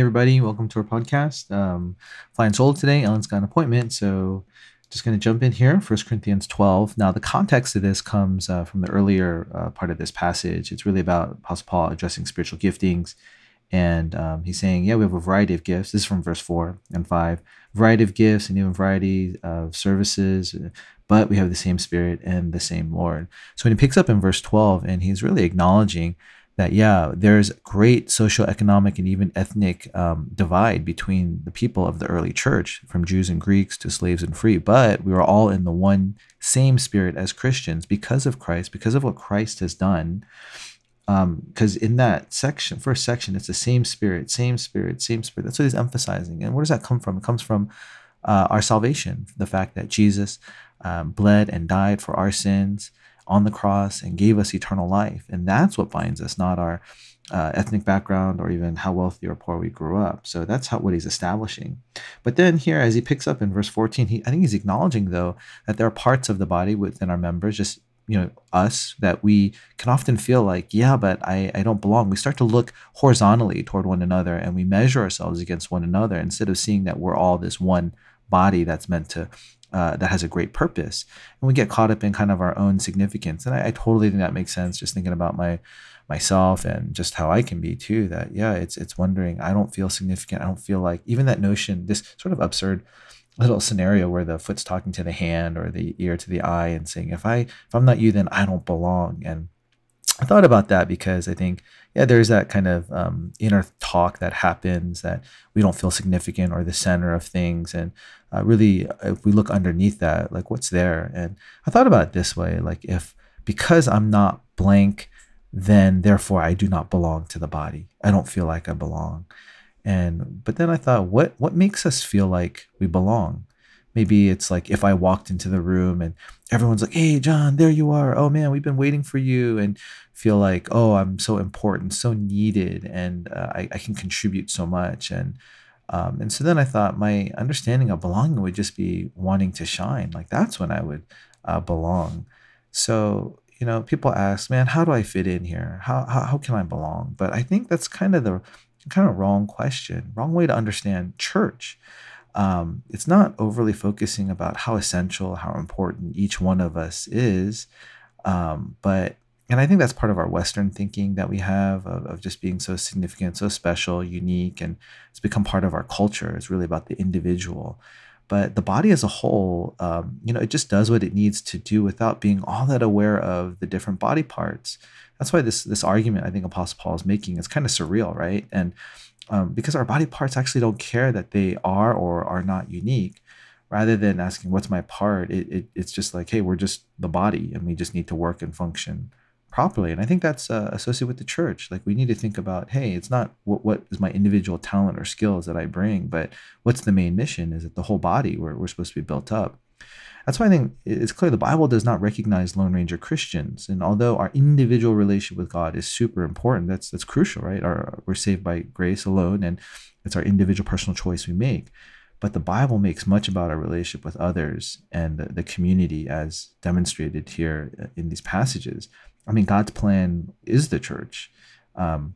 Everybody, welcome to our podcast. Um, flying solo today. Ellen's got an appointment, so just going to jump in here. First Corinthians 12. Now, the context of this comes uh, from the earlier uh, part of this passage. It's really about Apostle Paul addressing spiritual giftings, and um, he's saying, yeah, we have a variety of gifts. This is from verse four and five. Variety of gifts and even variety of services, but we have the same Spirit and the same Lord. So when he picks up in verse 12, and he's really acknowledging that yeah there's great social, economic, and even ethnic um, divide between the people of the early church from jews and greeks to slaves and free. But we were all in the one same spirit as christians because of christ because of what christ has done. Because um, in that section first section it's the same spirit same spirit same spirit. That's what he's emphasizing. And where does that come from? It comes from uh, our salvation. The fact that jesus um, bled and died for our sins on the cross and gave us eternal life. And that's what binds us, not our uh, ethnic background or even how wealthy or poor we grew up. So that's how what he's establishing. But then here, as he picks up in verse 14, he, I think he's acknowledging though that there are parts of the body within our members, just you know us that we can often feel like yeah but I, I don't belong we start to look horizontally toward one another and we measure ourselves against one another instead of seeing that we're all this one body that's meant to uh, that has a great purpose. And we get caught up in kind of our own significance. And I, I, totally think that makes sense just thinking about my myself and just how i can be too that yeah it's it's wondering i don't feel significant. I don't feel like even that notion this sort of absurd little scenario where the foot's talking to the hand or the ear to the eye and saying if i if i'm not you then i don't belong. And I thought about that because I think, yeah, there's that kind of um, inner talk that happens that we don't feel significant or the center of things. And uh, really, if we look underneath that, like what's there? And I thought about it this way like, if because I'm not blank, then therefore I do not belong to the body. I don't feel like I belong. And but then I thought, what what makes us feel like we belong? Maybe it's like if I walked into the room and everyone's like, "Hey, John, there you are. Oh man, we've been waiting for you," and feel like, "Oh, I'm so important, so needed, and uh, I, I, can contribute so much." And um, and so then I thought my understanding of belonging would just be wanting to shine. Like that's when I would uh, belong. So you know, people ask, "Man, how do I fit in here? How, how how can I belong?" But I think that's kind of the kind of wrong question, wrong way to understand church um, it's not overly focusing about how essential, how important each one of us is. Um, but, and I think that's part of our Western thinking that we have of, of just being so significant, so special, unique, and it's become part of our culture. It's really about the individual. But the body as a whole, um, you know, it just does what it needs to do without being all that aware of the different body parts. That's why this this argument I think Apostle Paul is making is kind of surreal, right? And um, because our body parts actually don't care that they are or are not unique rather than asking what's my part it, it, it's just like hey we're just the body and we just need to work and function properly and i think that's uh, associated with the church like we need to think about hey it's not what, what is my individual talent or skills that i bring but what's the main mission is it the whole body where we're supposed to be built up that's why I think it's clear the Bible does not recognize Lone Ranger Christians. And although our individual relationship with God is super important, that's that's crucial, right? Our, we're saved by grace alone, and it's our individual personal choice we make. But the Bible makes much about our relationship with others and the, the community as demonstrated here in these passages. I mean, God's plan is the church. Um,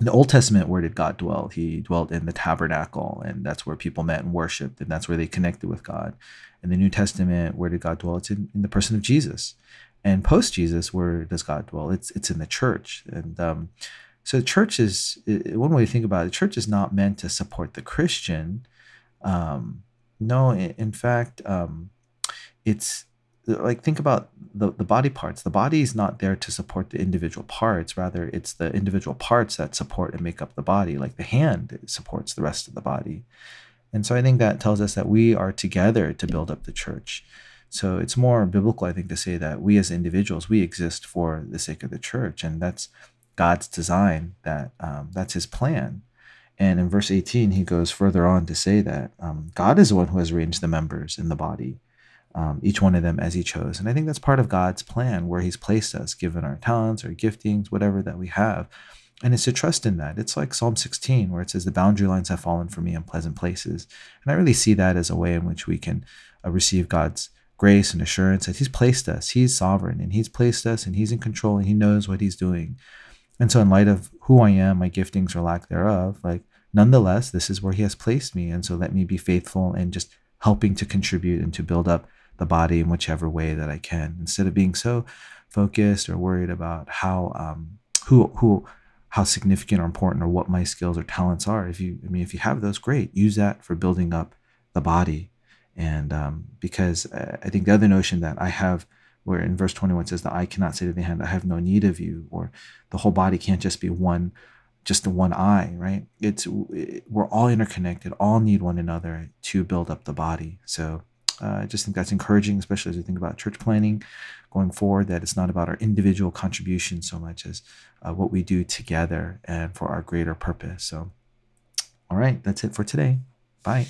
in the Old Testament, where did God dwell? He dwelt in the tabernacle, and that's where people met and worshiped, and that's where they connected with God. In the New Testament, where did God dwell? It's in, in the person of Jesus. And post Jesus, where does God dwell? It's it's in the church. And um, so the church is one way to think about it. The church is not meant to support the Christian. Um, no, in, in fact, um, it's like think about the, the body parts. The body is not there to support the individual parts. Rather it's the individual parts that support and make up the body like the hand supports the rest of the body. And so i think that tells us that we are together to build up the church. So it's more biblical i think to say that we as individuals we exist for the sake of the church and that's god's design that um, that's his plan. And in verse 18 he goes further on to say that um, god is the one who has arranged the members in the body um, each one of them as he chose. And I think that's part of God's plan where he's placed us, given our talents or giftings, whatever that we have. And it's to trust in that. It's like Psalm 16, where it says, The boundary lines have fallen for me in pleasant places. And I really see that as a way in which we can uh, receive God's grace and assurance that He's placed us. He's sovereign and He's placed us and He's in control and He knows what He's doing. And so, in light of who I am, my giftings or lack thereof, like nonetheless, this is where He has placed me. And so let me be faithful and just helping to contribute and to build up the body in whichever way that I can, instead of being so focused or worried about how um, who who how significant or important or what my skills or talents are. If you, I mean, if you have those, great. Use that for building up the body, and um, because uh, I think the other notion that I have, where in verse twenty one says, "The eye cannot say to the hand, I have no need of you," or the whole body can't just be one just the one eye, right? It's we're all interconnected, all need one another to build up the body. So uh, I just think that's encouraging, especially as we think about church planning going forward. That it's not about our individual contribution so much as uh, what we do together and for our greater purpose. So, all right, that's it for today. Bye.